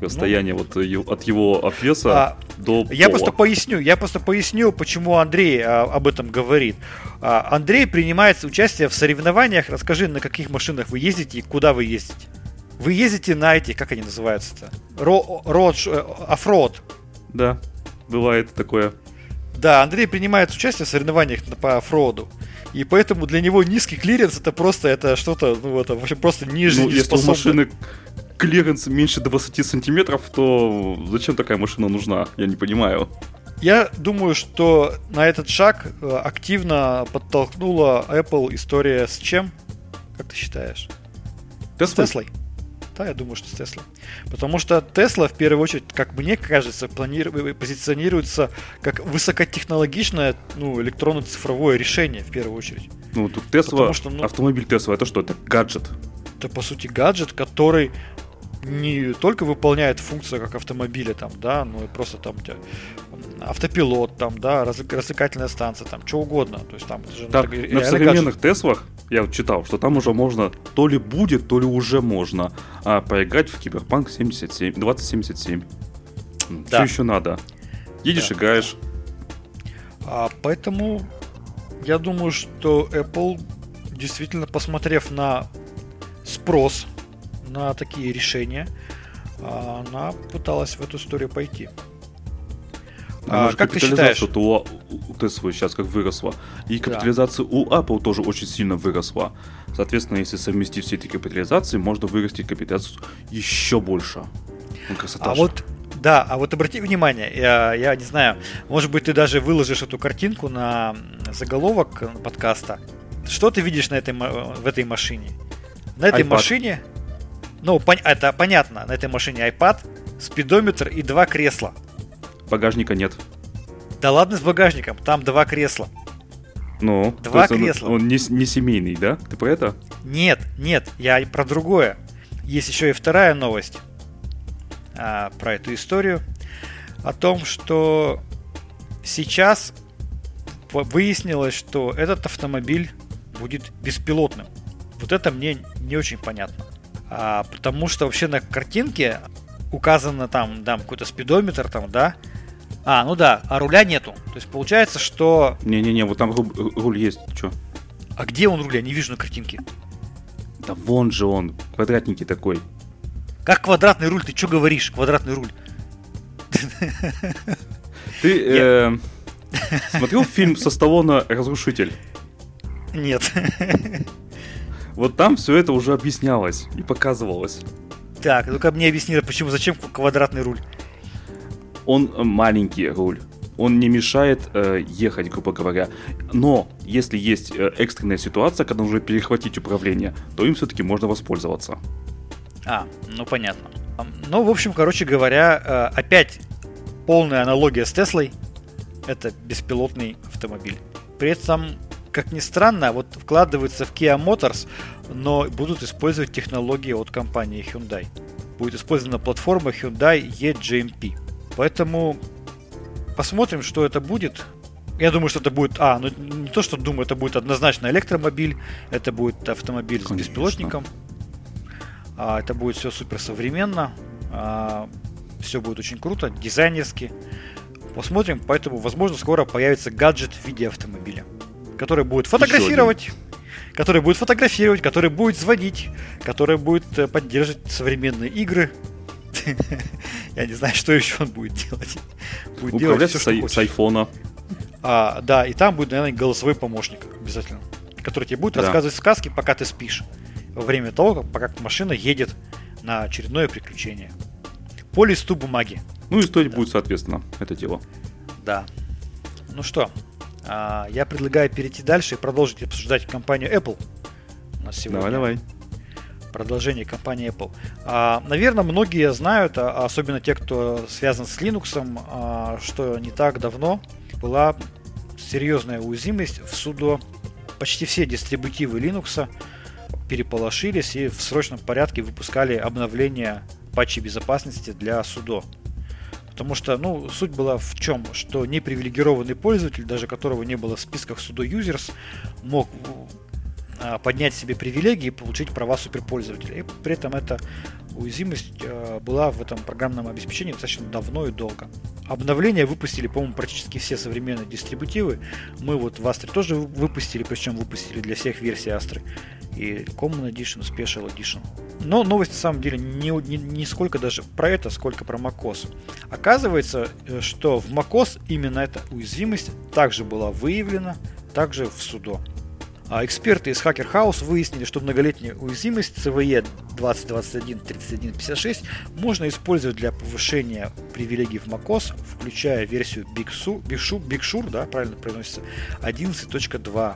Расстояние ну, вот от его обвеса а, до Я пола. просто поясню, я просто поясню, почему Андрей а, об этом говорит. А, Андрей принимает участие в соревнованиях. Расскажи, на каких машинах вы ездите и куда вы ездите. Вы ездите на эти, как они называются-то? Ро, род, э, off-road да, бывает такое. Да, Андрей принимает участие в соревнованиях по off-road у. И поэтому для него низкий клиренс это просто это что-то, ну это вообще просто ниже. Ну, если у машины клиренс меньше 20 сантиметров, то зачем такая машина нужна? Я не понимаю. Я думаю, что на этот шаг э, активно подтолкнула Apple история с чем? Как ты считаешь? Теслой. С Теслой. Да, я думаю, что с Tesla. Потому что Tesla, в первую очередь, как мне кажется, планирует, позиционируется как высокотехнологичное ну, электронно-цифровое решение, в первую очередь. Ну, тут Tesla, что, ну, автомобиль Tesla, это что? Это гаджет. Это, по сути, гаджет, который не только выполняет функцию как автомобиля, там, да, ну и просто там автопилот, там, да, развлекательная станция, там, что угодно. То есть там это же так, на современных Теслах я вот читал, что там уже можно, то ли будет, то ли уже можно а, поиграть в Киберпанк 77, 2077. Да. Все еще надо. Едешь, да. играешь. А, поэтому я думаю, что Apple, действительно посмотрев на спрос на такие решения, а, она пыталась в эту историю пойти. А, как ты считаешь? У, у Tesla сейчас как выросла. И капитализация да. у Apple тоже очень сильно выросла. Соответственно, если совместить все эти капитализации, можно вырастить капитализацию еще больше. Ну, красота. А же. вот да, а вот обрати внимание, я, я не знаю, может быть, ты даже выложишь эту картинку на заголовок подкаста. Что ты видишь на этой, в этой машине? На этой iPad. машине, ну, пон, это понятно, на этой машине iPad, спидометр и два кресла. Багажника нет. Да ладно с багажником, там два кресла. Ну, два кресла. Он, он не, не семейный, да? Ты про это? Нет, нет, я про другое. Есть еще и вторая новость а, про эту историю. О том, что сейчас выяснилось, что этот автомобиль будет беспилотным. Вот это мне не очень понятно. А, потому что вообще на картинке указано там, да, какой-то спидометр там, да, а, ну да, а руля нету. То есть получается, что... Не-не-не, вот там руль, руль есть, что? А где он руль? Я не вижу на картинке. Да вон же он, квадратненький такой. Как квадратный руль? Ты что говоришь, квадратный руль? Ты э, смотрел фильм со Сталлоне «Разрушитель»? Нет. Вот там все это уже объяснялось и показывалось. Так, ну-ка мне объясни, почему, зачем квадратный руль? он маленький руль. Он не мешает э, ехать, грубо говоря. Но если есть э, экстренная ситуация, когда нужно перехватить управление, то им все-таки можно воспользоваться. А, ну понятно. Ну, в общем, короче говоря, э, опять полная аналогия с Теслой. Это беспилотный автомобиль. При этом, как ни странно, вот вкладывается в Kia Motors, но будут использовать технологии от компании Hyundai. Будет использована платформа Hyundai eGMP. Поэтому посмотрим, что это будет. Я думаю, что это будет... А, ну не то, что думаю, это будет однозначно электромобиль, это будет автомобиль Конечно. с беспилотником. А, это будет все супер современно. А, все будет очень круто, дизайнерски. Посмотрим, поэтому, возможно, скоро появится гаджет в виде автомобиля, который будет фотографировать, который будет фотографировать, который будет звонить, который будет э, поддерживать современные игры, Я не знаю, что еще он будет делать. Будет Управлять делать с, айфона. А, да, и там будет, наверное, голосовой помощник обязательно, который тебе будет да. рассказывать сказки, пока ты спишь. Во время того, как пока машина едет на очередное приключение. По листу бумаги. Ну и стоить да. будет, соответственно, это дело. Да. Ну что, я предлагаю перейти дальше и продолжить обсуждать компанию Apple. У нас сегодня. Давай, давай продолжение компании Apple. А, наверное, многие знают, а, особенно те, кто связан с Linux, а, что не так давно была серьезная уязвимость в судо. Почти все дистрибутивы Linux переполошились и в срочном порядке выпускали обновления патчей безопасности для судо. Потому что, ну, суть была в чем, что непривилегированный пользователь, даже которого не было в списках судо users, мог поднять себе привилегии и получить права суперпользователя. И при этом эта уязвимость а, была в этом программном обеспечении достаточно давно и долго. Обновления выпустили, по-моему, практически все современные дистрибутивы. Мы вот в Астре тоже выпустили, причем выпустили для всех версий Астры. И Common Edition, Special Edition. Но новость на самом деле не, не, не сколько даже про это, сколько про macOS. Оказывается, э, что в macOS именно эта уязвимость также была выявлена, также в судо. А эксперты из Hacker House выяснили, что многолетняя уязвимость CVE 2021-3156 можно использовать для повышения привилегий в macOS, включая версию Big Sur, Big Sur, Big Sur да, правильно произносится, 11.2.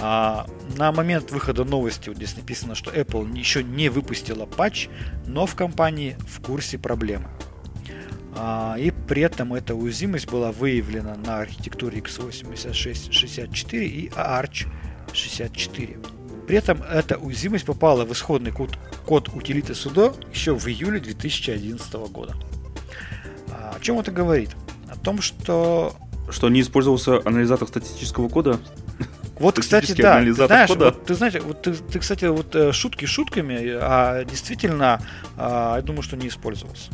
А, на момент выхода новости, вот здесь написано, что Apple еще не выпустила патч, но в компании в курсе проблемы. А, и при этом эта уязвимость была выявлена на архитектуре x86-64 и Arch 64. При этом эта уязвимость попала в исходный код, код утилиты sudo еще в июле 2011 года. А, о чем это говорит? О том, что... Что не использовался анализатор статического кода? Вот, кстати, да. Ты знаешь, кода. вот, ты знаешь, вот ты, ты, кстати, вот э, шутки шутками, а действительно, а, я думаю, что не использовался.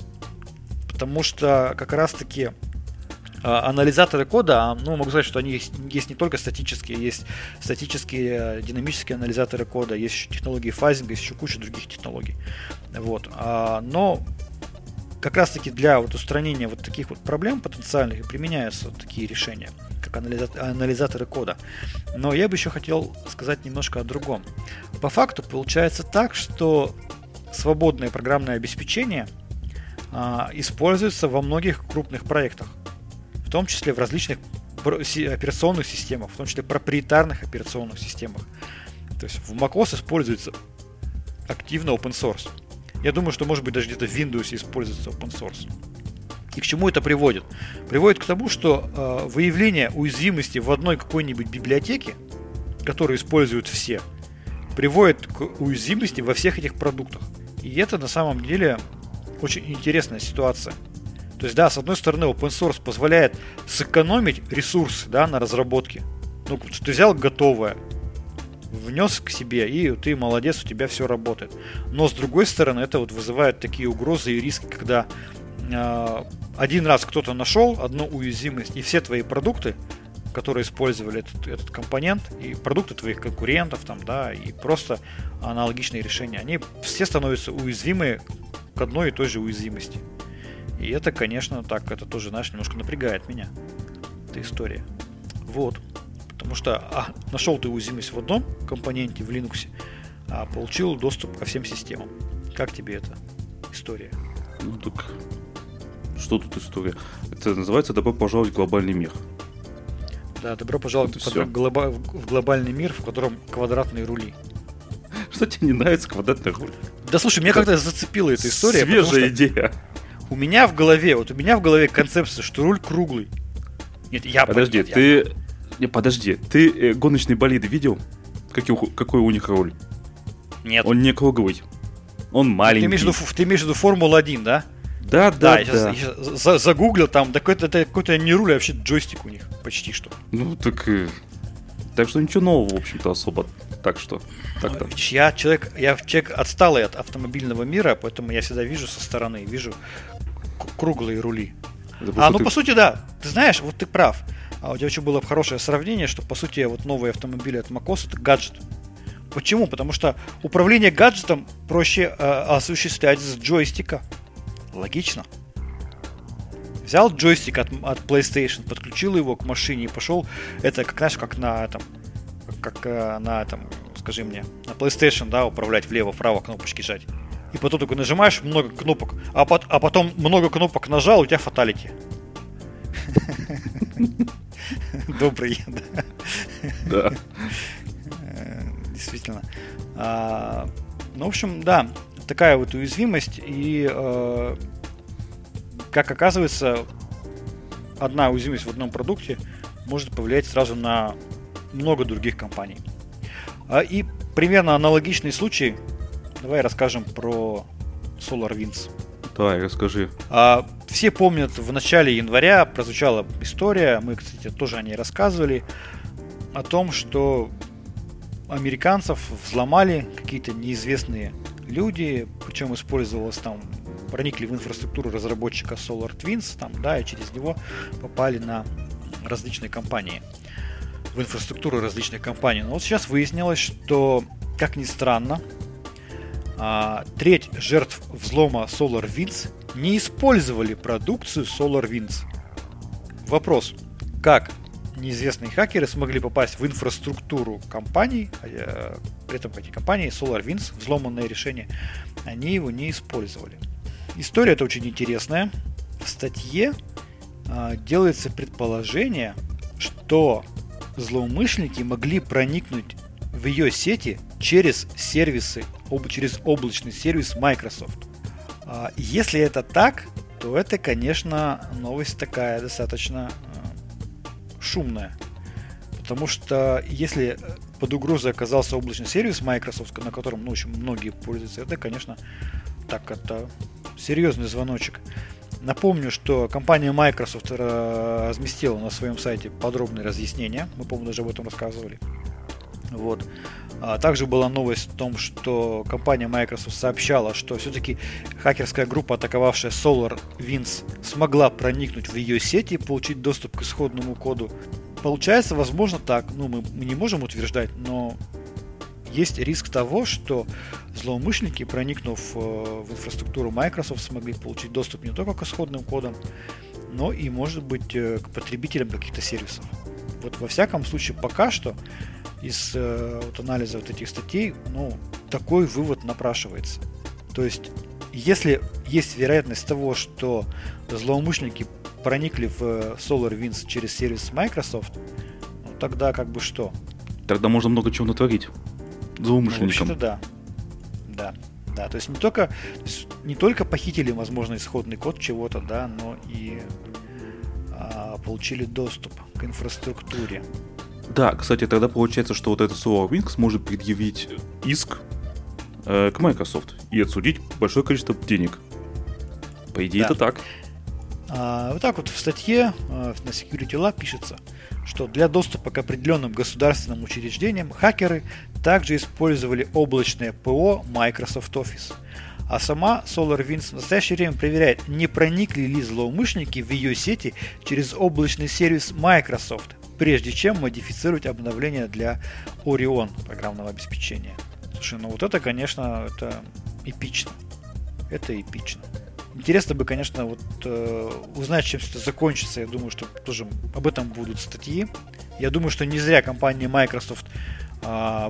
Потому что как раз-таки а, анализаторы кода, а, ну, могу сказать, что они есть, есть не только статические, есть статические динамические анализаторы кода, есть еще технологии фазинга, есть еще куча других технологий. Вот. Но как раз-таки для вот устранения вот таких вот проблем потенциальных применяются вот такие решения, как анализаторы кода. Но я бы еще хотел сказать немножко о другом. По факту получается так, что свободное программное обеспечение а, используется во многих крупных проектах том числе в различных операционных системах, в том числе проприетарных операционных системах. То есть в macOS используется активно open source. Я думаю, что может быть даже где-то в Windows используется open source. И к чему это приводит? Приводит к тому, что э, выявление уязвимости в одной какой-нибудь библиотеке, которую используют все, приводит к уязвимости во всех этих продуктах. И это на самом деле очень интересная ситуация. То есть, да, с одной стороны, open source позволяет сэкономить ресурсы, да, на разработке. Ну, ты взял готовое, внес к себе, и ты молодец, у тебя все работает. Но с другой стороны, это вот вызывает такие угрозы и риски, когда э, один раз кто-то нашел одну уязвимость, и все твои продукты, которые использовали этот, этот компонент, и продукты твоих конкурентов, там, да, и просто аналогичные решения, они все становятся уязвимы к одной и той же уязвимости. И это, конечно, так, это тоже, знаешь, немножко напрягает меня. Эта история. Вот. Потому что а, нашел ты уязвимость в одном компоненте в Linux, а получил доступ ко всем системам. Как тебе эта история? Ну так, что тут история? Это называется «Добро пожаловать в глобальный мир». Да, добро пожаловать в, глоба- в глобальный мир, в котором квадратные рули. Что тебе не нравится квадратный руль? Да слушай, меня как-то зацепила эта история. Свежая идея. У меня в голове, вот у меня в голове концепция, что руль круглый. Нет, я Подожди, нет, ты... Я... Не, подожди, ты э, гоночные болиды видел? Какой, какой у них руль? Нет. Он не круглый. Он маленький. Ты имеешь в виду, ты имеешь в виду Формулу-1, да? Да, да, да. Я сейчас, я сейчас загуглил, там какой-то, какой-то не руль, а вообще джойстик у них почти что. Ну, так... Э, так что ничего нового, в общем-то, особо. Так что, так-то. Я человек, я человек отсталый от автомобильного мира, поэтому я всегда вижу со стороны, вижу круглые рули. а, ну, ты... по сути, да. Ты знаешь, вот ты прав. А у тебя еще было хорошее сравнение, что, по сути, вот новые автомобили от Макос это гаджет. Почему? Потому что управление гаджетом проще э, осуществлять с джойстика. Логично. Взял джойстик от, от PlayStation, подключил его к машине и пошел. Это как знаешь, как на этом, как э, на этом, скажи мне, на PlayStation, да, управлять влево-вправо кнопочки жать и потом только нажимаешь много кнопок, а, по- а потом много кнопок нажал, у тебя фаталити. Добрый, да. Да. Э, действительно. А, ну, в общем, да, такая вот уязвимость. И, э, как оказывается, одна уязвимость в одном продукте может повлиять сразу на много других компаний. А, и примерно аналогичный случай Давай расскажем про SolarWinds. Давай, расскажи. А, все помнят, в начале января прозвучала история, мы, кстати, тоже о ней рассказывали, о том, что американцев взломали какие-то неизвестные люди, причем использовалось там, проникли в инфраструктуру разработчика SolarTwins, там, да, и через него попали на различные компании, в инфраструктуру различных компаний. Но вот сейчас выяснилось, что, как ни странно, а, треть жертв взлома SolarWinds не использовали продукцию SolarWinds. Вопрос. Как неизвестные хакеры смогли попасть в инфраструктуру компаний, а, при этом эти компании SolarWinds, взломанное решение, они его не использовали. История эта очень интересная. В статье а, делается предположение, что злоумышленники могли проникнуть в ее сети через сервисы, через облачный сервис Microsoft. А, если это так, то это, конечно, новость такая достаточно э, шумная. Потому что если под угрозой оказался облачный сервис Microsoft, на котором ну, очень многие пользуются, это, конечно, так это серьезный звоночек. Напомню, что компания Microsoft разместила на своем сайте подробные разъяснения. Мы, по-моему, даже об этом рассказывали. Вот. А также была новость о том, что компания Microsoft сообщала, что все-таки хакерская группа, атаковавшая SolarWinds, смогла проникнуть в ее сети и получить доступ к исходному коду. Получается, возможно так, ну мы, мы не можем утверждать, но есть риск того, что злоумышленники, проникнув э, в инфраструктуру Microsoft, смогли получить доступ не только к исходным кодам, но и, может быть, э, к потребителям каких-то сервисов. Вот во всяком случае, пока что из э, вот, анализа вот этих статей, ну, такой вывод напрашивается. То есть, если есть вероятность того, что злоумышленники проникли в SolarWinds через сервис Microsoft, ну, тогда как бы что? Тогда можно много чего натворить злоумышленникам. Ну, да. Да. Да, то есть не только, не только похитили, возможно, исходный код чего-то, да, но и а, получили доступ к инфраструктуре. Да, кстати, тогда получается, что вот этот SolarWinds может предъявить иск э, к Microsoft и отсудить большое количество денег. По идее, да. это так. А, вот так вот в статье э, на Security Lab пишется, что для доступа к определенным государственным учреждениям хакеры также использовали облачное ПО Microsoft Office. А сама SolarWinds в настоящее время проверяет, не проникли ли злоумышленники в ее сети через облачный сервис Microsoft, прежде чем модифицировать обновление для Orion программного обеспечения. Слушай, ну вот это, конечно, это эпично. Это эпично. Интересно бы, конечно, вот э, узнать, чем это закончится. Я думаю, что тоже об этом будут статьи. Я думаю, что не зря компания Microsoft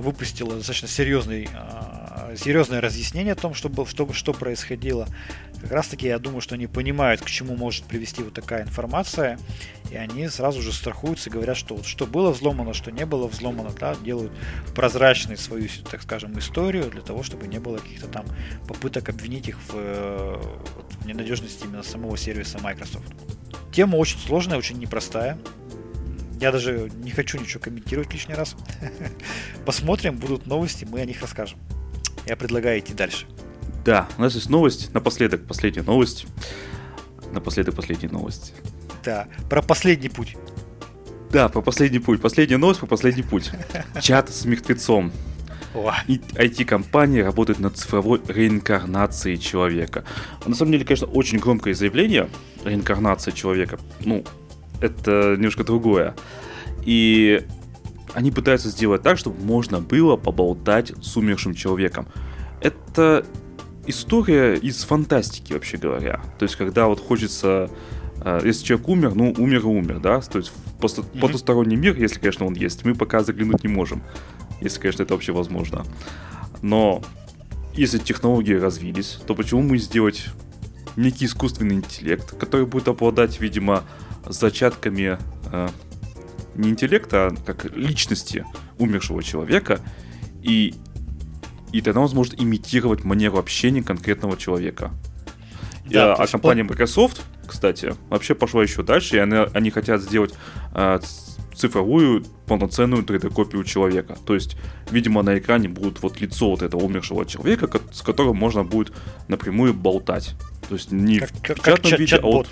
выпустила достаточно серьезный, э, серьезное разъяснение о том, что, что, что происходило. Как раз таки я думаю, что они понимают, к чему может привести вот такая информация, и они сразу же страхуются и говорят, что вот что было взломано, что не было взломано, да, делают прозрачной свою, так скажем, историю для того, чтобы не было каких-то там попыток обвинить их в, э, в ненадежности именно самого сервиса Microsoft. Тема очень сложная, очень непростая. Я даже не хочу ничего комментировать лишний раз. Посмотрим, будут новости, мы о них расскажем. Я предлагаю идти дальше. Да, у нас есть новость. Напоследок, последняя новость. Напоследок, последняя новость. Да, про последний путь. Да, про последний путь. Последняя новость про последний путь. Чат с мертвецом. IT-компания работает над цифровой реинкарнацией человека. На самом деле, конечно, очень громкое заявление реинкарнация человека. Ну, это немножко другое. И они пытаются сделать так, чтобы можно было поболтать с умершим человеком. Это история из фантастики, вообще говоря. То есть, когда вот хочется... Э, если человек умер, ну, умер и умер, да? То есть, просто mm-hmm. потусторонний мир, если, конечно, он есть, мы пока заглянуть не можем. Если, конечно, это вообще возможно. Но если технологии развились, то почему мы сделать некий искусственный интеллект, который будет обладать, видимо, зачатками э, не интеллекта, а как личности умершего человека, и и тогда он сможет имитировать манеру общения конкретного человека. Да, а, а компания Microsoft, кстати, вообще пошла еще дальше, и они, они хотят сделать а, цифровую полноценную 3D-копию человека. То есть, видимо, на экране будет вот лицо вот этого умершего человека, с которым можно будет напрямую болтать. То есть не как, в как, чатном чат, виде, а вот...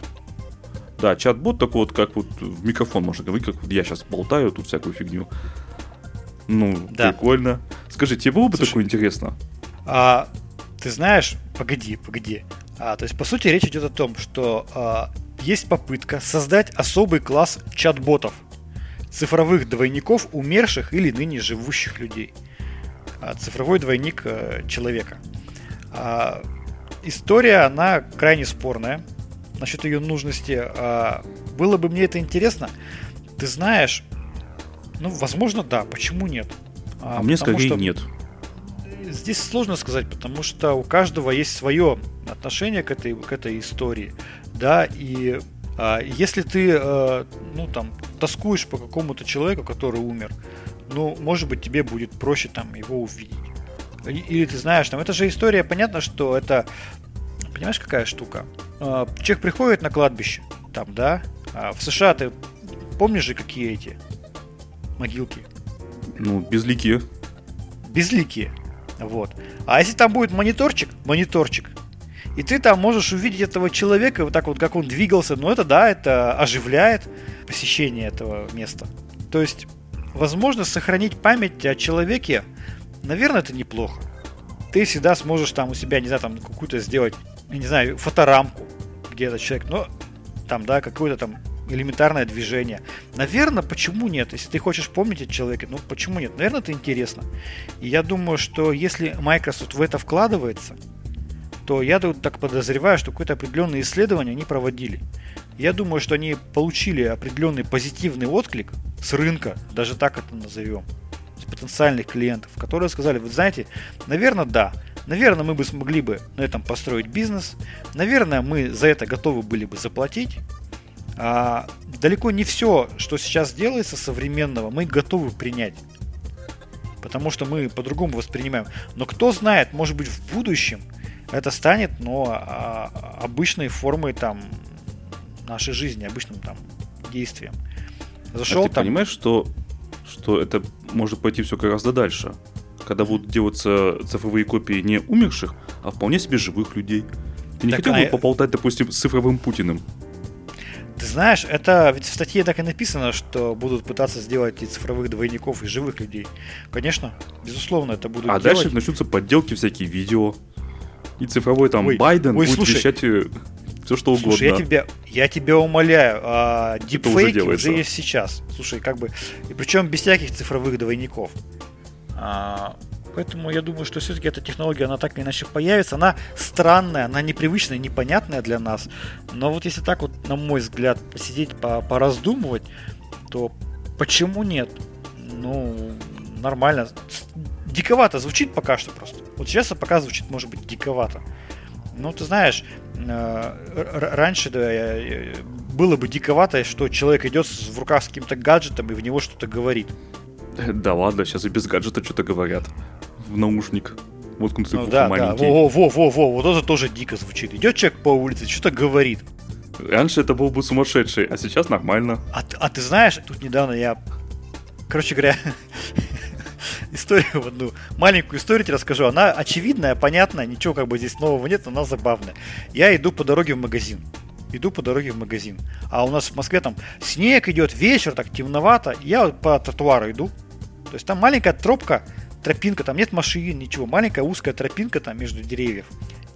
Да, чат-бот такой вот, как вот в микрофон можно говорить, как вот я сейчас болтаю тут всякую фигню. Ну, да. прикольно. Скажи, тебе было бы Слушай, такое интересно? А, ты знаешь, погоди, погоди. А, то есть, по сути, речь идет о том, что а, есть попытка создать особый класс чат-ботов, цифровых двойников умерших или ныне живущих людей. А, цифровой двойник а, человека. А, история, она крайне спорная насчет ее нужности. А, было бы мне это интересно. Ты знаешь, ну, возможно, да. Почему нет? А, а мне скорее что... нет. Здесь сложно сказать, потому что у каждого есть свое отношение к этой, к этой истории. Да, и а, если ты, а, ну, там, тоскуешь по какому-то человеку, который умер, ну, может быть, тебе будет проще там его увидеть. Или ты знаешь, там, это же история, понятно, что это, понимаешь, какая штука? А, человек приходит на кладбище, там, да, а в США ты помнишь же, какие эти могилки? Ну, безликие. Безликие. Вот. А если там будет мониторчик, мониторчик, и ты там можешь увидеть этого человека, вот так вот, как он двигался, ну это да, это оживляет посещение этого места. То есть, возможно, сохранить память о человеке, наверное, это неплохо. Ты всегда сможешь там у себя, не знаю, там какую-то сделать, не знаю, фоторамку, где этот человек, но там, да, какое-то там элементарное движение. Наверное, почему нет? Если ты хочешь помнить о человеке, ну почему нет? Наверное, это интересно. И я думаю, что если Microsoft в это вкладывается, то я тут так подозреваю, что какое-то определенное исследование они проводили. Я думаю, что они получили определенный позитивный отклик с рынка, даже так это назовем, с потенциальных клиентов, которые сказали, вы знаете, наверное, да, наверное, мы бы смогли бы на этом построить бизнес, наверное, мы за это готовы были бы заплатить, а, далеко не все, что сейчас делается современного, мы готовы принять. Потому что мы по-другому воспринимаем. Но кто знает, может быть в будущем это станет, но а, обычной формой там нашей жизни, обычным там действием. Зашел а ты там... понимаешь, что, что это может пойти все гораздо дальше? Когда будут делаться цифровые копии не умерших, а вполне себе живых людей. Ты не так, хотел бы а... поболтать, допустим, с цифровым Путиным? Ты знаешь, это ведь в статье так и написано, что будут пытаться сделать и цифровых двойников, и живых людей. Конечно, безусловно, это будут А делать. дальше начнутся подделки, всякие видео. И цифровой там ой, Байден ой, будет слушай, вещать э, все что угодно. Слушай, я тебя, я тебя умоляю, а, дипфейки уже, уже есть сейчас. Слушай, как бы, и причем без всяких цифровых двойников. А, Поэтому я думаю, что все-таки эта технология, она так или иначе появится. Она странная, она непривычная, непонятная для нас. Но вот если так вот, на мой взгляд, посидеть, пораздумывать, то почему нет? Ну, нормально. Диковато звучит пока что просто. Вот сейчас пока звучит, может быть, диковато. Ну, ты знаешь, э, раньше да, было бы диковато, что человек идет в руках с каким-то гаджетом и в него что-то говорит. Да ладно, сейчас и без гаджета что-то говорят в наушник. Вот ну, да, маленький. Да. Во, во, во, во, вот это тоже дико звучит. Идет человек по улице, что-то говорит. Раньше это был бы сумасшедший, а сейчас нормально. А, а ты знаешь, тут недавно я, короче говоря, историю одну, маленькую историю тебе расскажу. Она очевидная, понятная, ничего как бы здесь нового нет, но она забавная. Я иду по дороге в магазин. Иду по дороге в магазин. А у нас в Москве там снег идет, вечер, так темновато. Я по тротуару иду. То есть там маленькая тропка, тропинка, там нет машин, ничего. Маленькая узкая тропинка там между деревьев.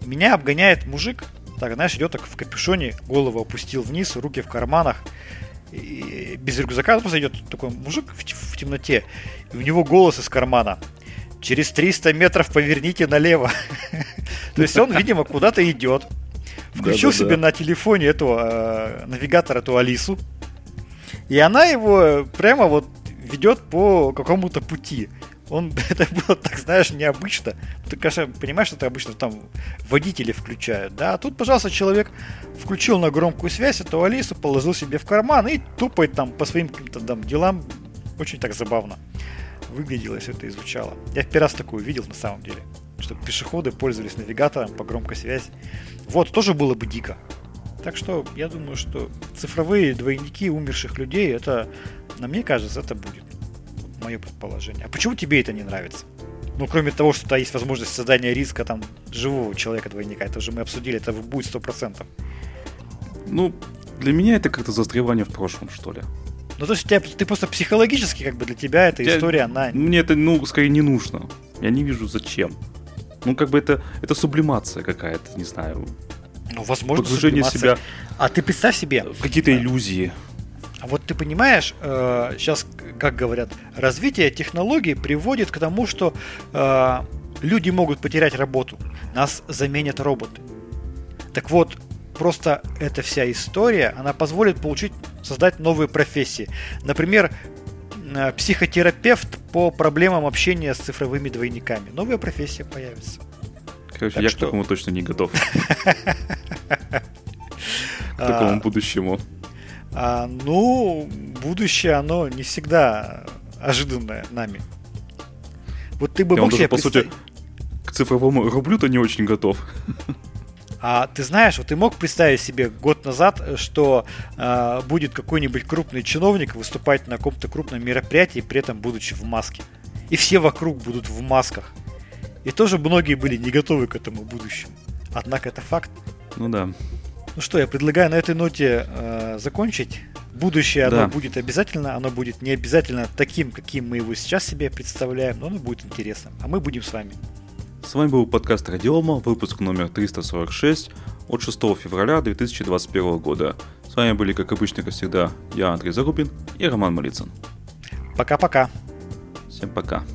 Меня обгоняет мужик, так, знаешь, идет так в капюшоне, голову опустил вниз, руки в карманах, и без рюкзака просто идет такой мужик в, в темноте, и у него голос из кармана. Через 300 метров поверните налево. То есть он, видимо, куда-то идет. Включил себе на телефоне этого э, навигатора, эту Алису. И она его прямо вот ведет по какому-то пути он, это было так, знаешь, необычно. Ты, конечно, понимаешь, что это обычно там водители включают, да? А тут, пожалуйста, человек включил на громкую связь эту Алису, положил себе в карман и тупает там по своим каким-то там делам. Очень так забавно выглядело все это и звучало. Я в первый раз такое видел на самом деле. Чтобы пешеходы пользовались навигатором по громкой связи. Вот, тоже было бы дико. Так что я думаю, что цифровые двойники умерших людей, это, на мне кажется, это будет мое предположение. А почему тебе это не нравится? Ну, кроме того, что есть возможность создания риска там живого человека двойника, это уже мы обсудили, это будет сто процентов. Ну, для меня это как-то застревание в прошлом, что ли. Ну, то есть у тебя, ты просто психологически, как бы для тебя эта я, история, она... Мне это, ну, скорее не нужно. Я не вижу зачем. Ну, как бы это, это сублимация какая-то, не знаю. Ну, возможно, Погружение себя... А ты представь себе... В какие-то иллюзии. А вот ты понимаешь, э, сейчас, как говорят, развитие технологий приводит к тому, что э, люди могут потерять работу, нас заменят роботы. Так вот, просто эта вся история, она позволит получить, создать новые профессии. Например, э, психотерапевт по проблемам общения с цифровыми двойниками. Новая профессия появится. Короче, так я что... к такому точно не готов. К такому будущему. А, ну, будущее, оно не всегда ожиданное нами. Вот ты бы мог себе по сути, к цифровому рублю-то не очень готов. А ты знаешь, вот ты мог представить себе год назад, что э, будет какой-нибудь крупный чиновник выступать на каком-то крупном мероприятии, при этом будучи в маске. И все вокруг будут в масках. И тоже многие были не готовы к этому будущему. Однако это факт. Ну да. Ну что, я предлагаю на этой ноте э, закончить. Будущее оно Да. будет обязательно, оно будет не обязательно таким, каким мы его сейчас себе представляем, но оно будет интересным. А мы будем с вами. С вами был подкаст Радиома, выпуск номер 346 от 6 февраля 2021 года. С вами были, как обычно, как всегда, я, Андрей Зарубин и Роман Малицын. Пока-пока. Всем пока.